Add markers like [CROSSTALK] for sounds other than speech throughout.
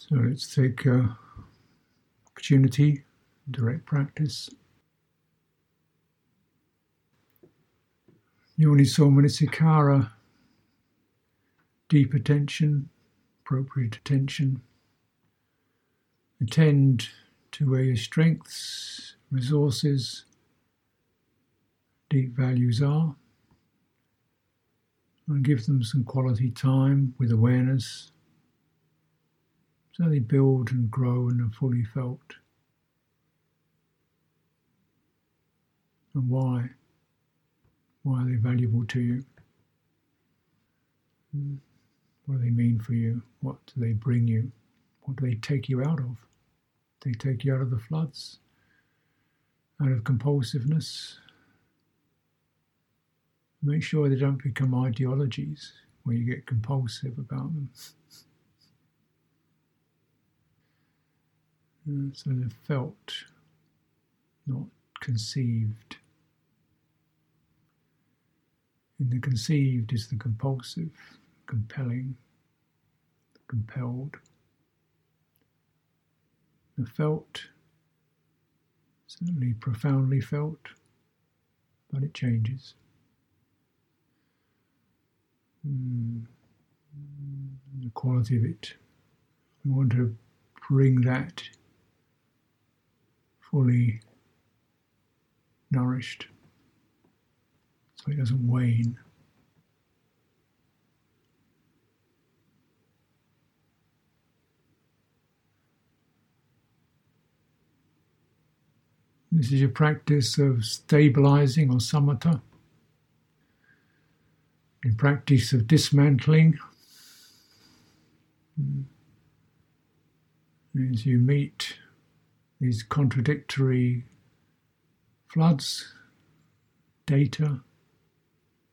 So let's take uh, opportunity, direct practice. Yoniso Manasikara, deep attention, appropriate attention. Attend to where your strengths, resources, deep values are, and give them some quality time with awareness so they build and grow and are fully felt. And why? Why are they valuable to you? Hmm. What do they mean for you? What do they bring you? What do they take you out of? They take you out of the floods, out of compulsiveness. Make sure they don't become ideologies where you get compulsive about them. [LAUGHS] so they're felt, not conceived. And the conceived is the compulsive, compelling, compelled. The felt, certainly profoundly felt, but it changes. Mm. The quality of it. We want to bring that fully nourished so it doesn't wane. This is your practice of stabilizing or samatha, your practice of dismantling. As you meet these contradictory floods, data,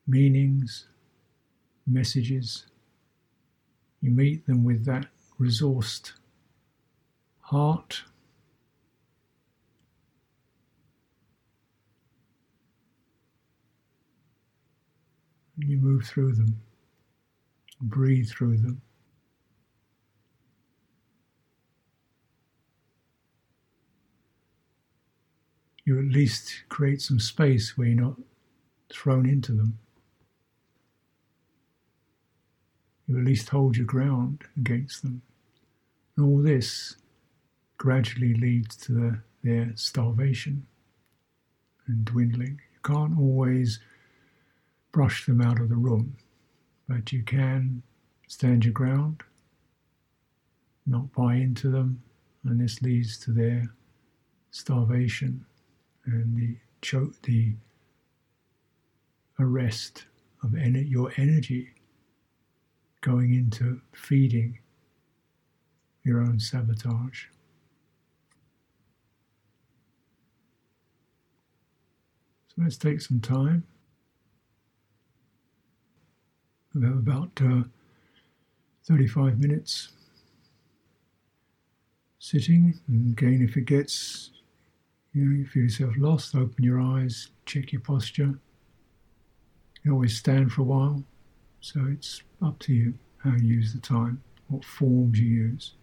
meanings, messages. You meet them with that resourced heart. And you move through them, breathe through them. You at least create some space where you're not thrown into them. You at least hold your ground against them. And all this gradually leads to the, their starvation and dwindling. You can't always brush them out of the room, but you can stand your ground, not buy into them, and this leads to their starvation and the the arrest of en- your energy going into feeding your own sabotage. So let's take some time. We have about uh, 35 minutes sitting, and again, if it gets you know, you feel yourself lost, open your eyes, check your posture. You always stand for a while, so it's up to you how you use the time, what forms you use.